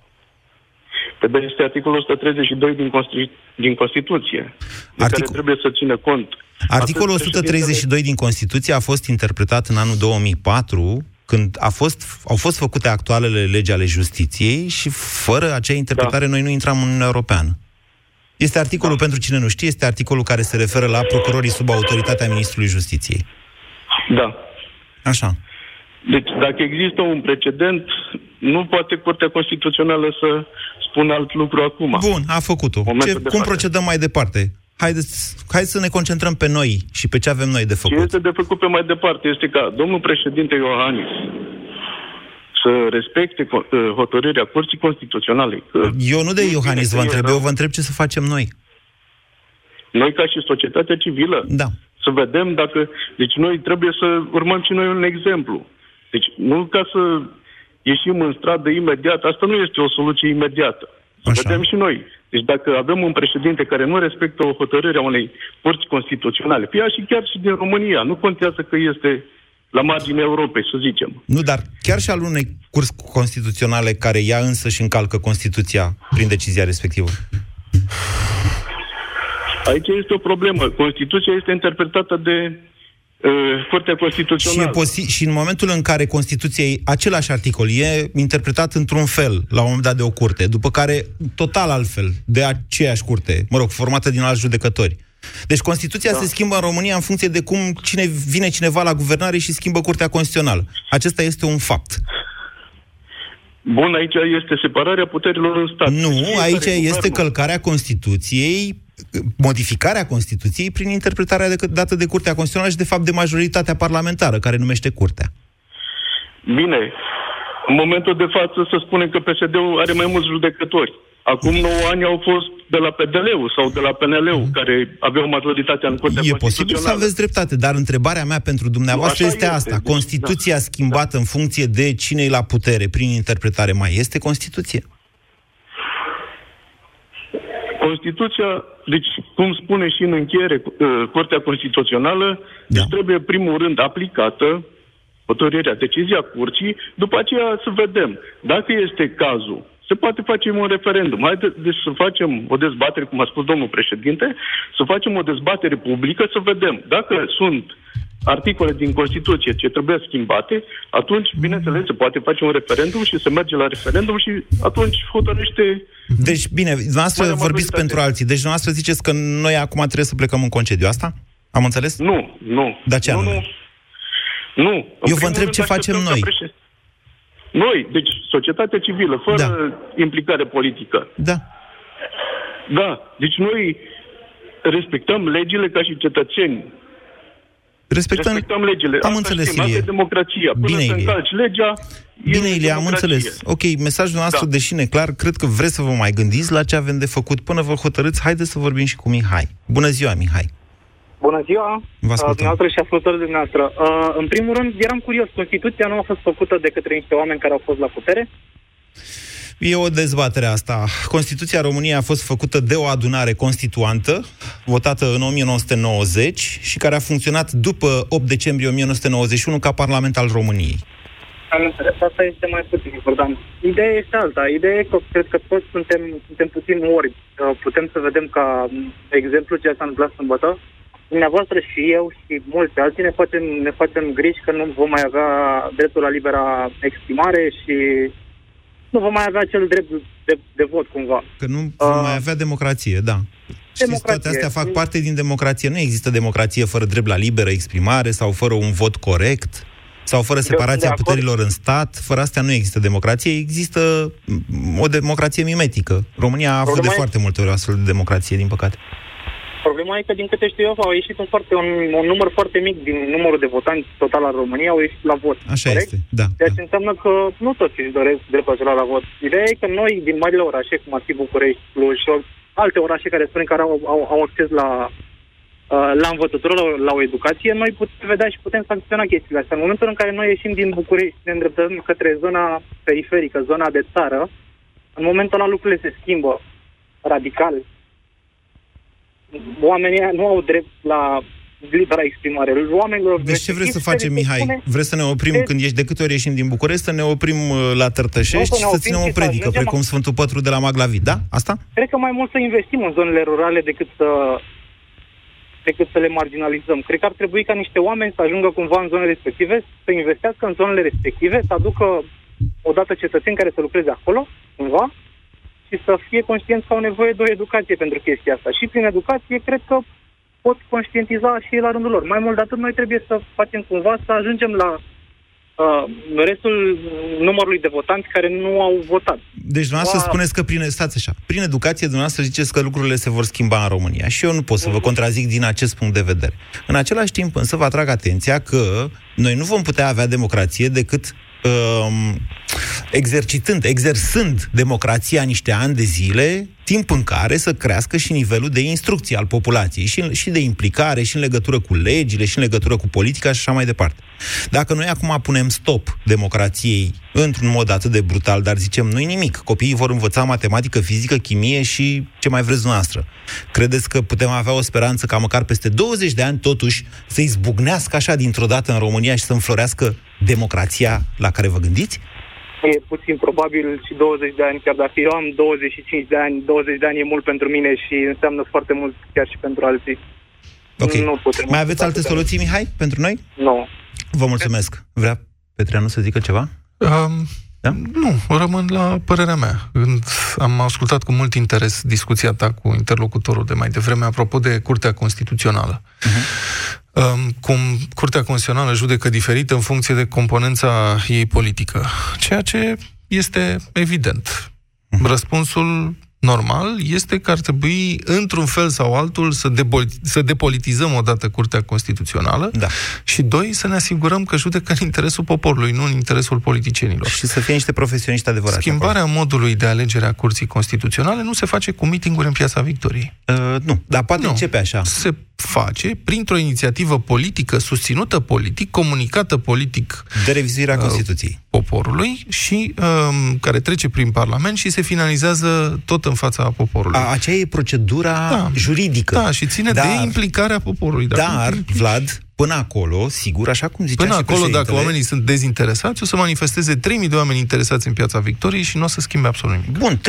Pe de este articolul 132 din, Constitu- din Constituție, de Articol- care trebuie să țină cont. Articolul atât președintele- 132 din Constituție a fost interpretat în anul 2004, când a fost, au fost făcute actualele legi ale justiției și fără acea interpretare da. noi nu intram în Uniunea Europeană. Este articolul, pentru cine nu știe, este articolul care se referă la procurorii sub autoritatea Ministrului Justiției. Da. Așa. Deci, dacă există un precedent, nu poate Curtea Constituțională să spună alt lucru acum. Bun, a făcut-o. Momentul Ce, de cum față. procedăm mai departe? Haideți, hai să ne concentrăm pe noi și pe ce avem noi de Ce făcut. este de făcut pe mai departe este ca domnul președinte Iohannis să respecte co- uh, hotărârea Curții Constituționale. Că Eu nu de Iohannis vă întreb, eu vă întreb ce să facem noi. Noi, ca și societatea civilă, da. să vedem dacă... Deci noi trebuie să urmăm și noi un exemplu. Deci nu ca să ieșim în stradă imediat, asta nu este o soluție imediată. Să Așa. vedem și noi. Deci dacă avem un președinte care nu respectă o hotărâre a unei curți constituționale, fie și chiar și din România, nu contează că este la marginea Europei, să zicem. Nu, dar chiar și al unei curs constituționale care ea însă și încalcă Constituția prin decizia respectivă. Aici este o problemă. Constituția este interpretată de uh, Curtea Și, Constituțională. e posi- și în momentul în care Constituția, e- același articol, e interpretat într-un fel, la un moment dat de o curte, după care total altfel, de aceeași curte, mă rog, formată din alți judecători. Deci Constituția da. se schimbă în România în funcție de cum cine vine cineva la guvernare și schimbă Curtea Constituțională. Acesta este un fapt. Bun, aici este separarea puterilor în stat. Nu, Deci fiecare aici este guvernul- călcarea Constituției, modificarea Constituției prin interpretarea de, dată de Curtea Constituțională și, de fapt, de majoritatea parlamentară, care numește Curtea. Bine, în momentul de față să spunem că PSD-ul are mai mulți judecători. Acum 9 ani au fost de la PDL-ul sau de la PNL-ul, care aveau majoritatea în Curtea E posibil să Constituțională. aveți dreptate, dar întrebarea mea pentru dumneavoastră Nu, așa este este, asta. deci, Constituția schimbată în funcție de cine e la putere prin interpretare mai este Constituție? Constituția, deci, cum spune și în încheiere uh, Curtea Constituțională, Da. deci trebuie, în primul rând, aplicată hotărârea, decizia curții, după aceea să vedem. Dacă este cazul, se poate face un referendum. Haideți deci, să facem o dezbatere, cum a spus domnul președinte, să facem o dezbatere publică, să vedem dacă sunt articole din Constituție ce trebuie schimbate, atunci, bineînțeles, se poate face un referendum și se merge la referendum și atunci hotărăște Deci, bine, dumneavoastră Marea vorbiți majoritate. pentru alții. Deci, dumneavoastră ziceți că noi acum trebuie să plecăm în concediu. Asta? Am înțeles? Nu, nu. Dar ce nu, anume? nu. Nu. În Eu vă primul întreb rând ce facem așteptăm noi. ca președ- Noi, deci societatea civilă, fără da. implicare politică. Da. Da. Deci noi respectăm legile ca și cetățeni. Respectăm, respectăm legile. Am Asta înțeles, știm, Ilie. asta e democrația. Până Bine, să Ilie. încalci legea, Bine, e Ilie, am democrație. înțeles. Ok, mesajul nostru, da. deși neclar, cred că vreți să vă mai gândiți la ce avem de făcut până vă hotărâți. Haideți să vorbim și cu Mihai. Bună ziua, Mihai. Bună ziua, Vă uh, ascultăm. dumneavoastră și ascultători dumneavoastră. Uh, în primul rând, eram curios, Constituția nu a fost făcută de către niște oameni care au fost la putere? E o dezbatere asta. Constituția României a fost făcută de o adunare constituantă, votată în 1990 și care a funcționat după 8 decembrie 1991 ca Parlament al României. Am înțeles, asta este mai puțin important. Ideea este alta. Ideea e că cred că toți suntem, suntem puțin ori. Uh, Putem să vedem ca m, exemplu ce s-a întâmplat sâmbătă. Dumneavoastră și eu și mulți alții ne facem, ne facem griji că nu vom mai avea dreptul la libera exprimare și nu vom mai avea acel drept de, de vot cumva. Că nu vom mai avea democrație, da. Știți, toate Democrație. astea fac parte din democrație. Nu există democrație fără drept la liberă exprimare sau fără un vot corect sau fără separația acord. puterilor în stat. Fără astea nu există democrație. Există mm, o democrație mimetică. România a avut de Problema e- foarte multe ori o astfel de democrație, din păcate. Problema e că, din câte știu eu, au ieșit un, foarte, un, un număr foarte mic din numărul de votanți total al României, au ieșit la vot. Așa corect? este, da. Ceea ce înseamnă că nu toți își doresc dreptul acela la vot. Ideea e că noi, din marile orașe, cum ar fi București, Cluj și alte orașe care spunem că au, au, au acces la, uh, la învățătură, la, la o educație, noi putem vedea și putem sancționa chestiile astea. În momentul în care noi ieșim din București și ne îndreptăm către zona periferică, zona de țară, în momentul ăla lucrurile se schimbă radical. Oamenii ăia nu au drept la libera exprimare. Oamenilor Deci ce vreți să facem, respectiv, se Mihai? spune- Vreți să ne oprim Deci- când ești, de câte ori ieșim din București, să ne oprim uh, la Tărtășești Nu, să și ne să oprim ținem o și să predică, ajungem precum la- Sfântul Pătru de la Maglavit, da? Asta? Cred că mai mult să investim în zonele rurale decât să decât să le marginalizăm. Cred că ar trebui ca niște oameni să ajungă cumva în zonele respective, să investească în zonele respective, să aducă odată cetățeni care să lucreze acolo, cumva, și să fie conștienți că au nevoie de o educație pentru chestia asta. Și prin educație, cred că pot conștientiza și ei la rândul lor. Mai mult de atât, noi trebuie să facem cumva să ajungem la uh, restul numărului de votanți care nu au votat. Deci dumneavoastră Wow. spuneți că prin, stați așa, prin educație dumneavoastră ziceți că lucrurile se vor schimba în România și eu nu pot să vă contrazic din acest punct de vedere. În același timp însă vă atrag atenția că noi nu vom putea avea democrație decât um, exercitând, exersând democrația niște ani de zile, timp în care să crească și nivelul de instrucție al populației, și, și de implicare, și în legătură cu legile, și în legătură cu politica și așa mai departe. Dacă noi acum punem stop democrației într-un mod atât de brutal, dar zicem, nu-i nimic, copiii vor învăța matematică, fizică, chimie și ce mai vreți dumneavoastră. Credeți că putem avea o speranță ca măcar peste 20 de ani, totuși, să izbucnească așa dintr-o dată în România și să înflorească democrația la care vă gândiți? E puțin probabil și 20 de ani, chiar dacă eu am 25 de ani, 20 de ani e mult pentru mine și înseamnă foarte mult chiar și pentru alții. Ok. Nu putem. Mai aveți alte soluții, Mihai, pentru noi? Nu. Vă mulțumesc. Vrea Petreanu să zică ceva? Um, da? Nu, rămân la părerea mea. Când am ascultat cu mult interes discuția ta cu interlocutorul de mai devreme apropo de Curtea Constituțională. Um, cum Curtea Constituțională judecă diferit în funcție de componența ei politică, ceea ce este evident. Răspunsul normal este că ar trebui, într-un fel sau altul, să, debol- să depolitizăm odată Curtea Constituțională da. și, doi, să ne asigurăm că judecă în interesul poporului, nu în interesul politicienilor. Și să fie niște profesioniști adevărați. Schimbarea modului de alegere a Curții Constituționale nu se face cu mitinguri în Piața Victoriei. Uh, nu, dar poate începe așa. Se face printr-o inițiativă politică, susținută politic, comunicată politic de revizuirea uh, Constituției poporului și um, care trece prin Parlament și se finalizează tot în fața poporului. A, aceea e procedura da. juridică. Da, și ține dar, de implicarea poporului. Dar, Vlad, până acolo, sigur, așa cum zicea Până și acolo, dacă președintele- oamenii sunt dezinteresați, o să manifesteze 3.000 de oameni interesați în Piața Victoriei și nu o să schimbe absolut nimic. Bun,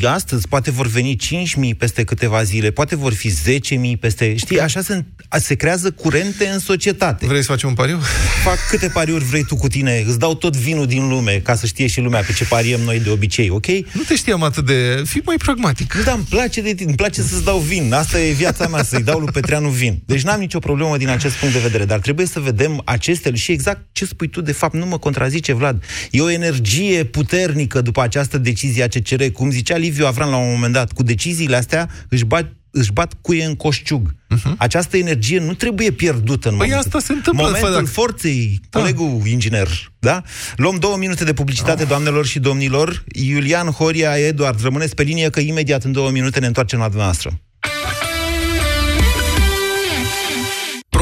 3.000 astăzi, poate vor veni 5.000 peste câteva zile, poate vor fi 10.000 peste... Știi, așa se, se creează curente în societate. Vrei să facem un pariu? Fac câte pariuri vrei tu cu tine, îți dau tot vinul din lume, ca să știe și lumea pe ce pariem noi de obicei, ok? Nu te știam atât de... Fii mai pragmatic. Nu, dar îmi place de tine, îmi place să-ți dau vin. Asta e viața mea, să-i dau lui Petreanu vin. Deci n-am nicio problemă din acest punct de vedere, dar trebuie să vedem aceste și exact ce spui tu, de fapt, nu mă contrazice, Vlad. E o energie puternică după această decizie a CCR. Cum zicea Liviu Avram la un moment dat, cu deciziile astea își bat își bat cuie în coșciug. Uh-huh. Această energie nu trebuie pierdută în Păi momentul, asta se întâmplă, momentul fă, dacă- forței, colegul inginer. Da? Luăm două minute de publicitate, doamnelor și domnilor. Iulian Horia, Eduard, rămâneți pe linie că imediat în două minute ne întoarcem la dumneavoastră.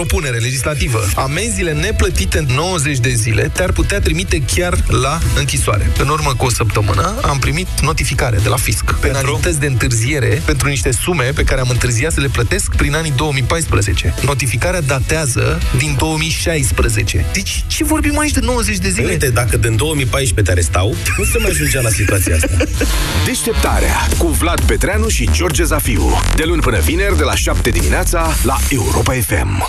Propunere legislativă. Amenziile neplătite în 90 de zile te-ar putea trimite chiar la închisoare. În urmă cu o săptămână am primit notificare de la fisc. Penalități de întârziere pentru niște sume pe care am întârziat să le plătesc prin anii 2014. Notificarea datează din 2016. Deci ce vorbim aici de 90 de zile? Uite, dacă din 2014 te arestau, nu se mai ajungea la situația asta. Deșteptarea cu Vlad Petreanu și George Zafiu. De luni până vineri, de la 7 dimineața, la Europa FM.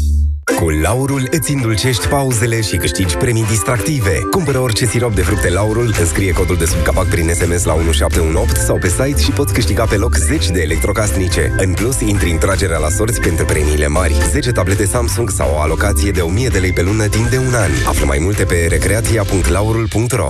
Cu Laurul îți îndulcești pauzele și câștigi premii distractive. Cumpără orice sirop de fructe Laurul, înscrie codul de sub capac prin SMS la 1718 sau pe site și poți câștiga pe loc 10 de electrocasnice. În plus, intri în tragerea la sorți pentru premiile mari. 10 tablete Samsung sau o alocație de 1000 de lei pe lună timp de un an. Află mai multe pe recreația.laurul.ro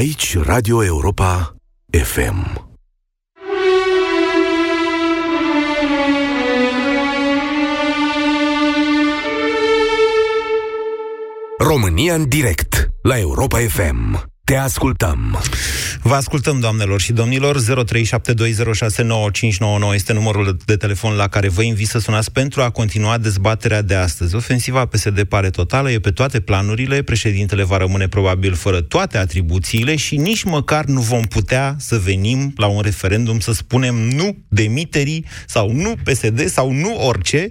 Aici Radio Europa FM. România în direct la Europa FM. Te ascultăm. Vă ascultăm, doamnelor și domnilor. 0372069599 este numărul de telefon la care vă invit să sunați pentru a continua dezbaterea de astăzi. Ofensiva PSD pare totală, e pe toate planurile, președintele va rămâne probabil fără toate atribuțiile și nici măcar nu vom putea să venim la un referendum să spunem nu demiterii sau nu PSD sau nu orice,